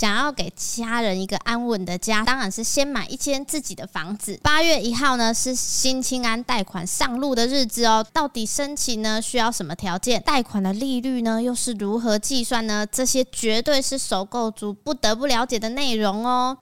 想要给家人一个安稳的家，当然是先买一间自己的房子。八月一号呢是新青安贷款上路的日子哦。到底申请呢需要什么条件？贷款的利率呢又是如何计算呢？这些绝对是首购族不得不了解的内容哦。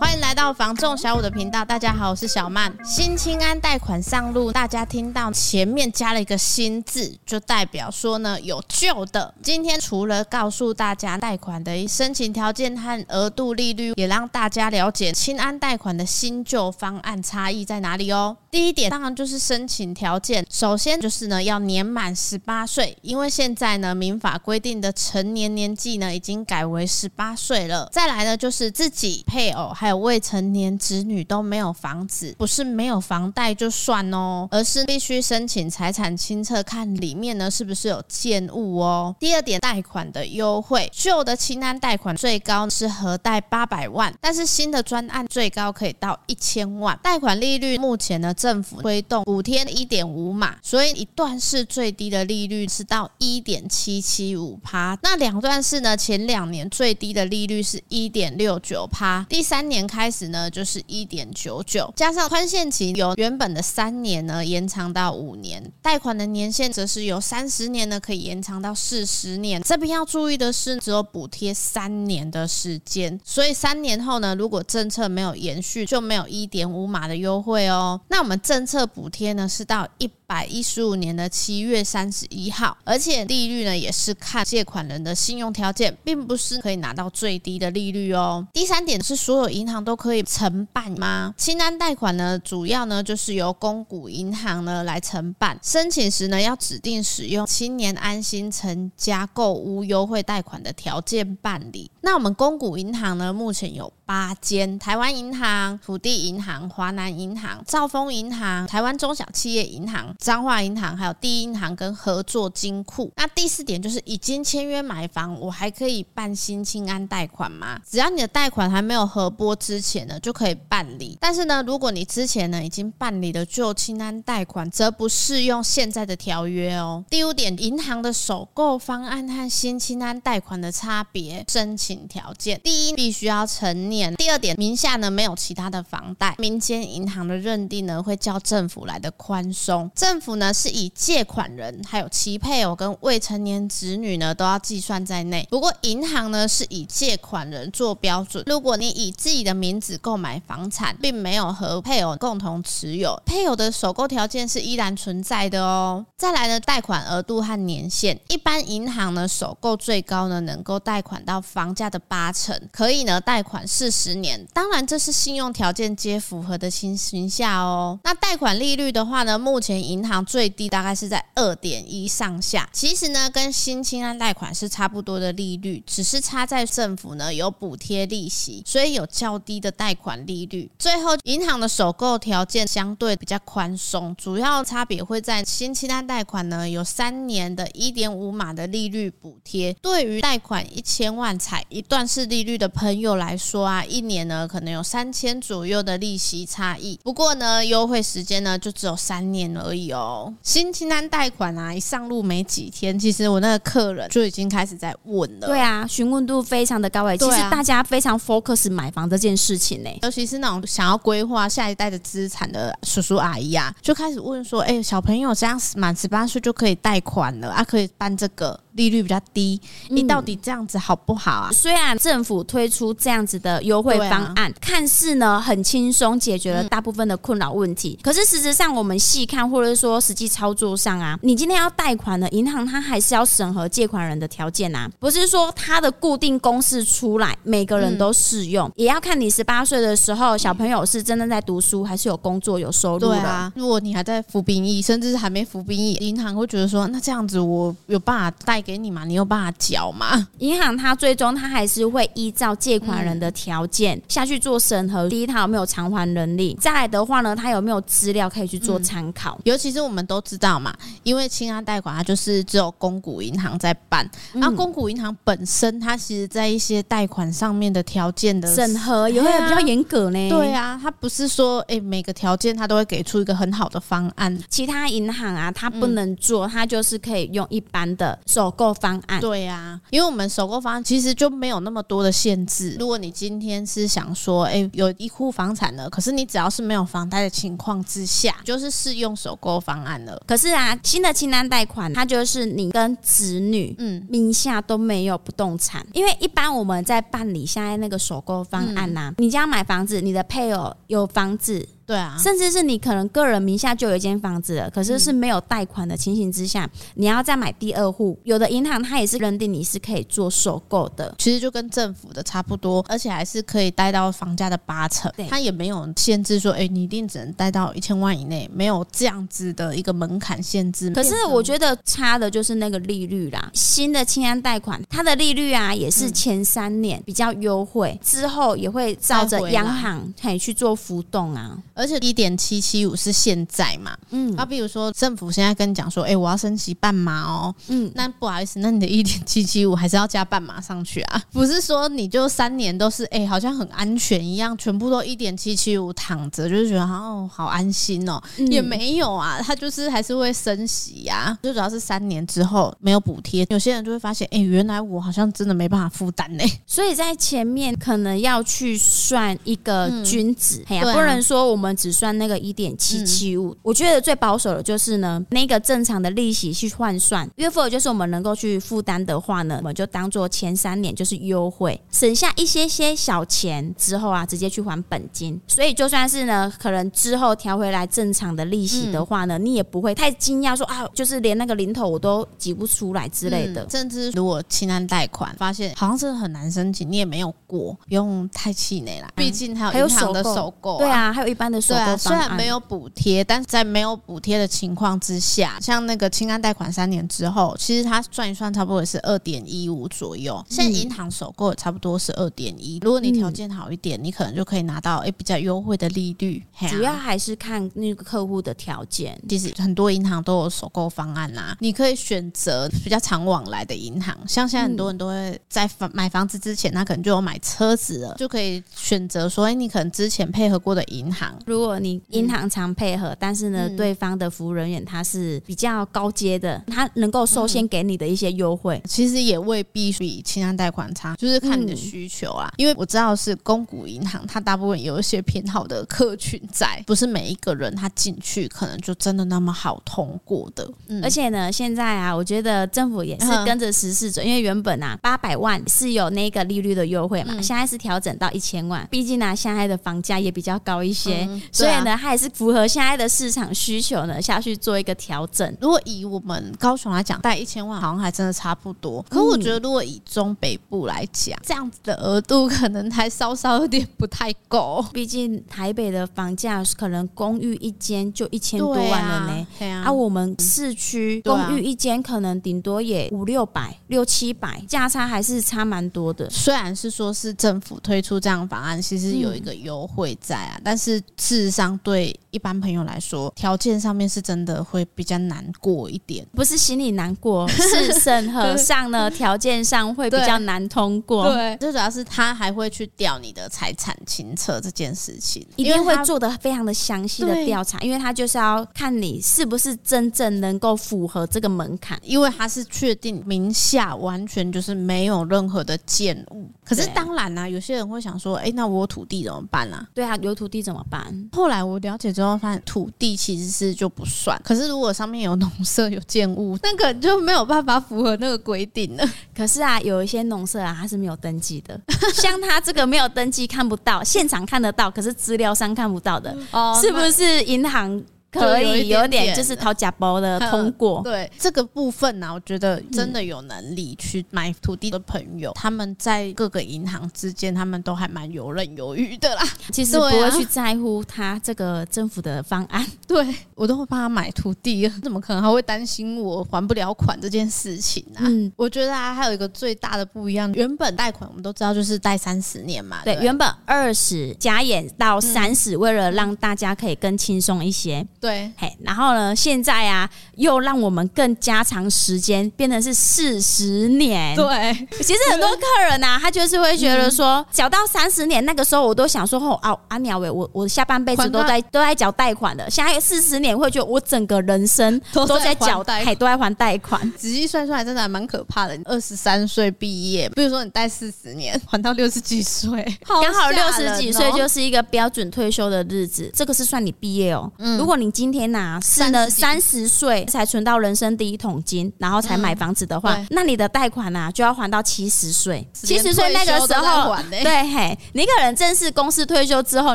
欢迎来到房仲小五的频道，大家好，我是小曼。新青安贷款上路，大家听到前面加了一个新字，就代表说呢有旧的。今天除了告诉大家贷款的申请条件和额度、利率，也让大家了解青安贷款的新旧方案差异在哪里哦。第一点当然就是申请条件，首先就是呢要年满十八岁，因为现在呢民法规定的成年年纪呢已经改为十八岁了。再来呢就是自己配偶还还有未成年子女都没有房子，不是没有房贷就算哦，而是必须申请财产清册，看里面呢是不是有建物哦。第二点，贷款的优惠，旧的清单贷款最高是核贷八百万，但是新的专案最高可以到一千万。贷款利率目前呢，政府推动补贴一点五码，所以一段式最低的利率是到一点七七五趴，那两段式呢，前两年最低的利率是一点六九趴，第三年。年开始呢，就是一点九九，加上宽限期由原本的三年呢延长到五年，贷款的年限则是由三十年呢可以延长到四十年。这边要注意的是，只有补贴三年的时间，所以三年后呢，如果政策没有延续，就没有一点五码的优惠哦。那我们政策补贴呢是到一百一十五年的七月三十一号，而且利率呢也是看借款人的信用条件，并不是可以拿到最低的利率哦。第三点是所有银行都可以承办吗？清单贷款呢，主要呢就是由公股银行呢来承办。申请时呢，要指定使用青年安心成家购屋优惠贷款的条件办理。那我们公股银行呢，目前有八间：台湾银行、土地银行、华南银行、兆丰银行、台湾中小企业银行、彰化银行，还有第一银行跟合作金库。那第四点就是已经签约买房，我还可以办新青安贷款吗？只要你的贷款还没有核拨。之前呢就可以办理，但是呢，如果你之前呢已经办理了旧青安贷款，则不适用现在的条约哦。第五点，银行的首购方案和新青安贷款的差别，申请条件：第一，必须要成立第二点，名下呢没有其他的房贷。民间银行的认定呢会较政府来的宽松，政府呢是以借款人还有其配偶跟未成年子女呢都要计算在内。不过银行呢是以借款人做标准，如果你以自己的名字购买房产，并没有和配偶共同持有，配偶的首购条件是依然存在的哦。再来呢，贷款额度和年限，一般银行呢首购最高呢能够贷款到房价的八成，可以呢贷款是十年。当然，这是信用条件皆符合的情形下哦。那贷款利率的话呢，目前银行最低大概是在二点一上下，其实呢跟新青安贷款是差不多的利率，只是差在政府呢有补贴利息，所以有较低的贷款利率，最后银行的首购条件相对比较宽松，主要差别会在新青安贷款呢有三年的一点五码的利率补贴，对于贷款一千万采一段式利率的朋友来说啊，一年呢可能有三千左右的利息差异，不过呢优惠时间呢就只有三年而已哦。新清单贷款啊一上路没几天，其实我那个客人就已经开始在问了，对啊，询问度非常的高诶，其实大家非常 focus 买房。这件事情呢，尤其是那种想要规划下一代的资产的叔叔阿姨啊，就开始问说：“哎，小朋友这样满十八岁就可以贷款了啊，可以办这个。”利率比较低，你到底这样子好不好啊？虽然政府推出这样子的优惠方案，看似呢很轻松解决了大部分的困扰问题，可是实质上我们细看或者说实际操作上啊，你今天要贷款的银行它还是要审核借款人的条件啊，不是说它的固定公式出来每个人都适用，也要看你十八岁的时候小朋友是真的在读书还是有工作有收入的。对啊，如果你还在服兵役，甚至是还没服兵役，银行会觉得说，那这样子我有办法贷给你吗？你有办法缴吗？银行它最终它还是会依照借款人的条条件下去做审核。第一，他有没有偿还能力？再来的话呢，他有没有资料可以去做参考？嗯、尤其是我们都知道嘛，因为青安贷款它就是只有公股银行在办，然后公股银行本身它其实在一些贷款上面的条件的审核也会比较严格呢。对啊，它不是说哎、欸、每个条件它都会给出一个很好的方案，其他银行啊它不能做，它就是可以用一般的首购方案。对啊，因为我们首购方案其实就没有那么多的限制。如果你今天是想说哎、欸、有一户房产了，可是你只要是没有房贷的情况之下，就是适用首购方案了。可是啊，新的清单贷款它就是你跟子女嗯名下都没有不动产，因为一般我们在办理现在那个首购方案呐、啊，嗯、你家买房子，你的配偶有房子。对啊，甚至是你可能个人名下就有一间房子了，可是是没有贷款的情形之下，你要再买第二户，有的银行它也是认定你是可以做首购的，其实就跟政府的差不多，而且还是可以贷到房价的八成，对。它也没有限制说，哎，你一定只能贷到一千万以内，没有这样子的一个门槛限制。可是我觉得差的就是那个利率啦，新的青安贷款它的利率啊也是前三年比较优惠，之后也会照着央行可以去做浮动啊。而且一点七七五是现在嘛？嗯，啊比如说政府现在跟你讲说，哎、欸，我要升级半码哦，嗯，那不好意思，那你的一点七七五还是要加半码上去啊？不是说你就三年都是哎、欸，好像很安全一样，全部都一点七七五躺着，就是觉得哦，好安心哦，嗯、也没有啊，他就是还是会升息呀、啊。最主要是三年之后没有补贴，有些人就会发现，哎、欸，原来我好像真的没办法负担呢。所以在前面可能要去算一个均值，哎呀、嗯，啊、不能说我们只算。那个一点七七五，我觉得最保守的就是呢，那个正常的利息去换算，月付就是我们能够去负担的话呢，我们就当做前三年就是优惠，省下一些些小钱之后啊，直接去还本金。所以就算是呢，可能之后调回来正常的利息的话呢，嗯、你也不会太惊讶说啊，就是连那个零头我都挤不出来之类的。嗯、甚至如果清单贷款发现好像是很难申请，你也没有过，不用太气馁啦，毕竟还有银行的首购、啊，对啊，还有一般的首购。虽然没有补贴，但是在没有补贴的情况之下，像那个清安贷款三年之后，其实它算一算，差不多也是二点一五左右。现在银行首购也差不多是二点一，如果你条件好一点，你可能就可以拿到诶比较优惠的利率。主要还是看那个客户的条件。其实很多银行都有首购方案啦，你可以选择比较常往来的银行。像现在很多人都会在房买房子之前，他可能就有买车子了，就可以选择说，哎，你可能之前配合过的银行，如果你银行常配合，但是呢，嗯、对方的服务人员他是比较高阶的，他能够优先给你的一些优惠，嗯、其实也未必比青安贷款差，就是看你的需求啊。嗯、因为我知道是公股银行，它大部分有一些偏好的客群在，不是每一个人他进去可能就真的那么好通过的。嗯、而且呢，现在啊，我觉得政府也是跟着时事走，嗯、因为原本啊八百万是有那个利率的优惠嘛，嗯、现在是调整到一千万，毕竟呢、啊，现在的房价也比较高一些，所以呢，它也是符合现在的市场需求呢，下去做一个调整。如果以我们高雄来讲，贷一千万好像还真的差不多。可我觉得，如果以中北部来讲，这样子的额度可能还稍稍有点不太够。毕竟台北的房价可能公寓一间就一千多万了呢。啊，我们市区公寓一间可能顶多也五六百、六七百，价差还是差蛮多的。虽然是说是政府推出这样的方案，其实有一个优惠在啊，嗯、但是事实上对。一般朋友来说，条件上面是真的会比较难过一点，不是心里难过，是审核 上呢，条件上会比较难通过。对，最主要是他还会去调你的财产清册这件事情，一定会做的非常的详细的调查，因为他就是要看你是不是真正能够符合这个门槛，因为他是确定名下完全就是没有任何的建物。可是当然啦、啊，有些人会想说，哎、欸，那我有土地怎么办啊？对啊，有土地怎么办？后来我了解之后发现，土地其实是就不算。可是如果上面有农舍、有建物，那个就没有办法符合那个规定了。可是啊，有一些农舍啊，它是没有登记的，像他这个没有登记，看不到，现场看得到，可是资料上看不到的，哦，是不是银行？可以有有点就是掏假包的 通过。对这个部分呢、啊，我觉得真的有能力去买土地的朋友，嗯、他们在各个银行之间，他们都还蛮游刃有余的啦。其实不会去在乎他这个政府的方案，对，我都会帮他买土地，怎么可能还会担心我还不了款这件事情啊？嗯，我觉得啊，还有一个最大的不一样，原本贷款我们都知道就是贷三十年嘛，对，对原本二十加延到三十、嗯，为了让大家可以更轻松一些，对，嘿，然后呢，现在啊，又让我们更加长时间，变成是四十年，对，其实很多客人啊，他就是会觉得说，缴、嗯、到三十年，那个时候我都想说，哦，啊，阿鸟伟，我我下半辈子都在都在缴贷款的，现在四十年会觉得我整个人生都在缴贷，还都在还贷款，仔细算出来真的还蛮可怕的。二十三岁毕业，比如说你贷四十年，还到六十几岁，刚好六十几岁就是一个标准退休的日子，这个是算你毕业哦。嗯，如果你今天呐是呢三十岁才存到人生第一桶金，然后才买房子的话，嗯、那你的贷款呐就要还到七十岁。七十岁那个时候，对嘿，你可能正式公司退休之后，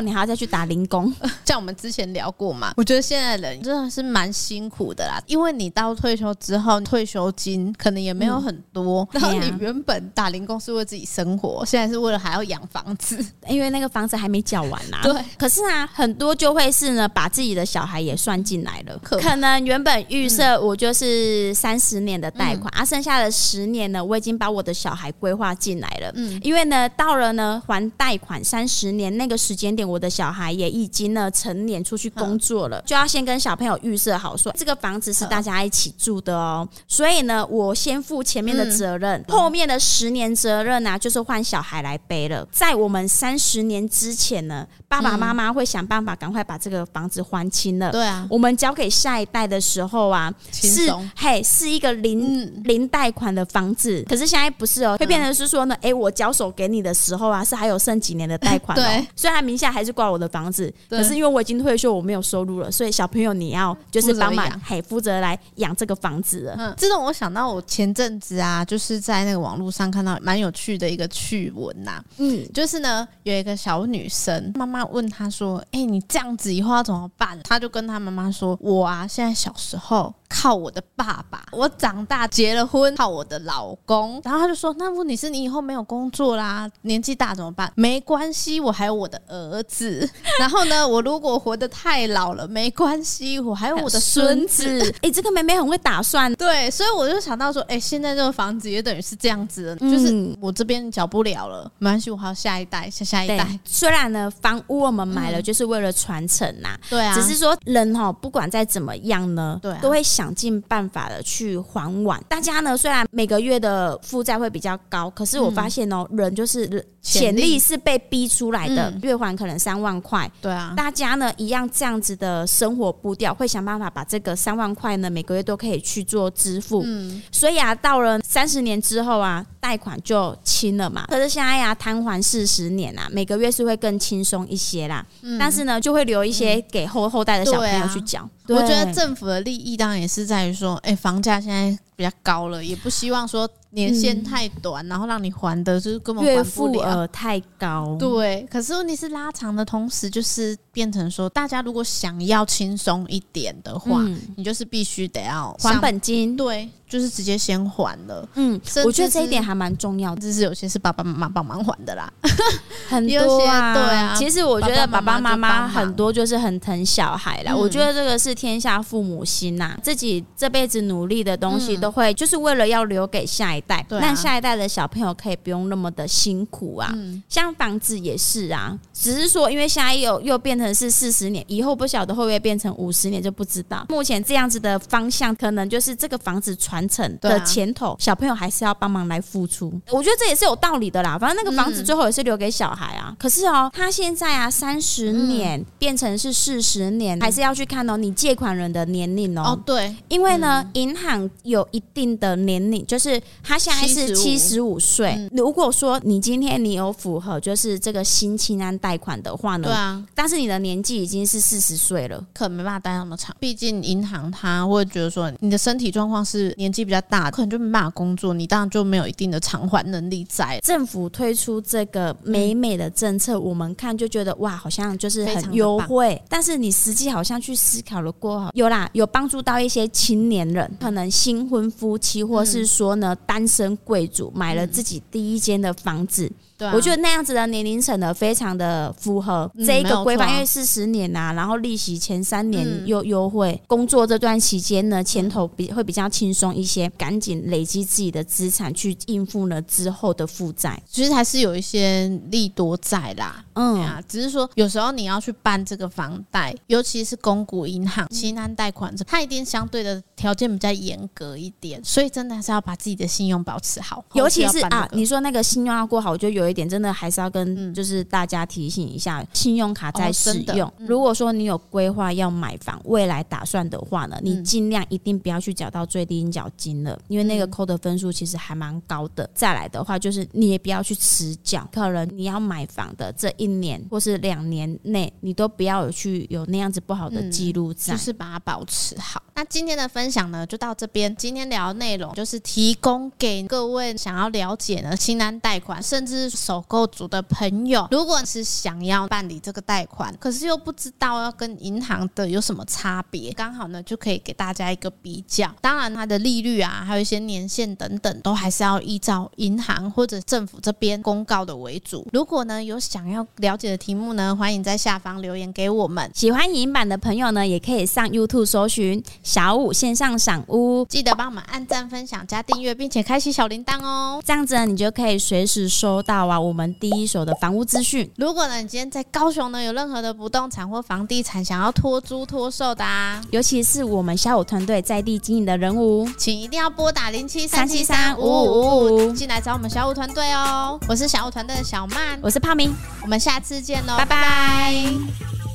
你还要再去打零工。像我们之前聊过嘛，我觉得现在人真的是蛮辛苦的啦，因为你到退休之后，退休金可能也没有很多，嗯、然后你原本打零工是为自己生活，现在是为了还要养房子，因为那个房子还没缴完呐、啊。对，可是啊，很多就会是呢，把自己的小孩也算进来了，可能原本预设我就是三十年的贷款、嗯，啊，剩下的十年呢，我已经把我的小孩规划进来了，嗯，因为呢，到了呢还贷款三十年那个时间点，我的小孩也已经呢成年出去工作了，就要先跟小朋友预设好说，这个房子是大家一起住的哦，所以呢，我先负前面的责任，嗯、后面的十年责任呢、啊，就是换小孩来背了。在我们三十年之前呢，爸爸妈妈会想办法赶快把这个房子还清了。对啊，我们交给下一代的时候啊，是嘿是一个零、嗯、零贷款的房子。可是现在不是哦，会变成是说呢，哎、欸，我交手给你的时候啊，是还有剩几年的贷款、哦。对，虽然名下还是挂我的房子，可是因为我已经退休，我没有收入了，所以小朋友你要就是帮忙嘿负责来养这个房子了。嗯，这种我想到我前阵子啊，就是在那个网络上看到蛮有趣的一个趣闻呐、啊。嗯，就是呢，有一个小女生，妈妈问她说：“哎、欸，你这样子以后要怎么办？”她就跟跟他妈妈说：“我啊，现在小时候。”靠我的爸爸，我长大结了婚，靠我的老公。然后他就说：“那问题是你以后没有工作啦，年纪大怎么办？没关系，我还有我的儿子。然后呢，我如果活得太老了，没关系，我还有我的孙子。哎、欸，这个妹妹很会打算。对，所以我就想到说，哎、欸，现在这个房子也等于是这样子的，就是我这边缴不了了，没关系，我还有下一代，下下一代。虽然呢，房屋我们买了就是为了传承呐，对啊，只是说人哈，不管再怎么样呢，对、啊，都会想。想尽办法的去还完，大家呢虽然每个月的负债会比较高，可是我发现哦，嗯、人就是潜力是被逼出来的，嗯、月还可能三万块，对啊，大家呢一样这样子的生活步调，会想办法把这个三万块呢每个月都可以去做支付，嗯，所以啊，到了三十年之后啊，贷款就清了嘛。可是现在呀、啊，摊还四十年啊，每个月是会更轻松一些啦，嗯，但是呢，就会留一些给后后代的小朋友去缴。我觉得政府的利益当然也是在于说，哎、欸，房价现在比较高了，也不希望说。年限太短，然后让你还的就是根本还不了，太高。对，可是问题是拉长的同时，就是变成说，大家如果想要轻松一点的话，嗯、你就是必须得要还本金。对，就是直接先还了。嗯，我觉得这一点还蛮重要的，就是有些是爸爸妈妈帮忙还的啦，很多啊。对啊，其实我觉得爸爸妈妈很多就是很疼小孩啦。我觉得这个是天下父母心呐，自己这辈子努力的东西都会就是为了要留给下一代。让下一代的小朋友可以不用那么的辛苦啊，嗯，像房子也是啊，只是说因为现在又又变成是四十年，以后不晓得会不会变成五十年就不知道。目前这样子的方向，可能就是这个房子传承的前头，小朋友还是要帮忙来付出。我觉得这也是有道理的啦，反正那个房子最后也是留给小孩啊。可是哦，他现在啊三十年变成是四十年，还是要去看哦你借款人的年龄哦。哦，对，因为呢，银行有一定的年龄，就是他现在是七十五岁。如果说你今天你有符合就是这个新青安贷款的话呢，对啊，但是你的年纪已经是四十岁了，可没办法贷那么长。毕竟银行他会觉得说你的身体状况是年纪比较大，可能就没办法工作，你当然就没有一定的偿还能力在。政府推出这个美美的政策，我们看就觉得哇，好像就是很优惠，但是你实际好像去思考了过后，有啦，有帮助到一些青年人，可能新婚夫妻，或是说呢单身贵族买了自己第一间的房子。对啊、我觉得那样子的年龄层呢，非常的符合这一个规范，因为四十年啊，然后利息前三年又优惠，工作这段期间呢，前头比会比较轻松一些，赶紧累积自己的资产去应付呢之后的负债，其实还是有一些利多在啦。嗯。啊，只是说有时候你要去办这个房贷，尤其是公股银行、青安贷款，它一定相对的条件比较严格一点，所以真的还是要把自己的信用保持好，尤其是啊，你说那个信用要过好，我觉得。有一点真的还是要跟就是大家提醒一下，信用卡在使用。如果说你有规划要买房，未来打算的话呢，你尽量一定不要去缴到最低应缴金了，因为那个扣的分数其实还蛮高的。再来的话，就是你也不要去迟缴，可能你要买房的这一年或是两年内，你都不要有去有那样子不好的记录在，就是把它保持好。那今天的分享呢，就到这边。今天聊的内容就是提供给各位想要了解呢青安贷款，甚至首购族的朋友，如果是想要办理这个贷款，可是又不知道要跟银行的有什么差别，刚好呢就可以给大家一个比较。当然，它的利率啊，还有一些年限等等，都还是要依照银行或者政府这边公告的为主。如果呢有想要了解的题目呢，欢迎在下方留言给我们。喜欢影音版的朋友呢，也可以上 YouTube 搜寻小五线上赏屋，记得帮我们按赞、分享、加订阅，并且开启小铃铛哦。这样子呢，你就可以随时收到啊我们。第一手的房屋资讯。如果呢，你今天在高雄呢，有任何的不动产或房地产想要托租托售的啊，尤其是我们小五团队在地经营的人物，请一定要拨打零七三七三五五五五进来找我们小五团队哦。我是小五团队的小曼，我是泡明，我们下次见喽，拜拜。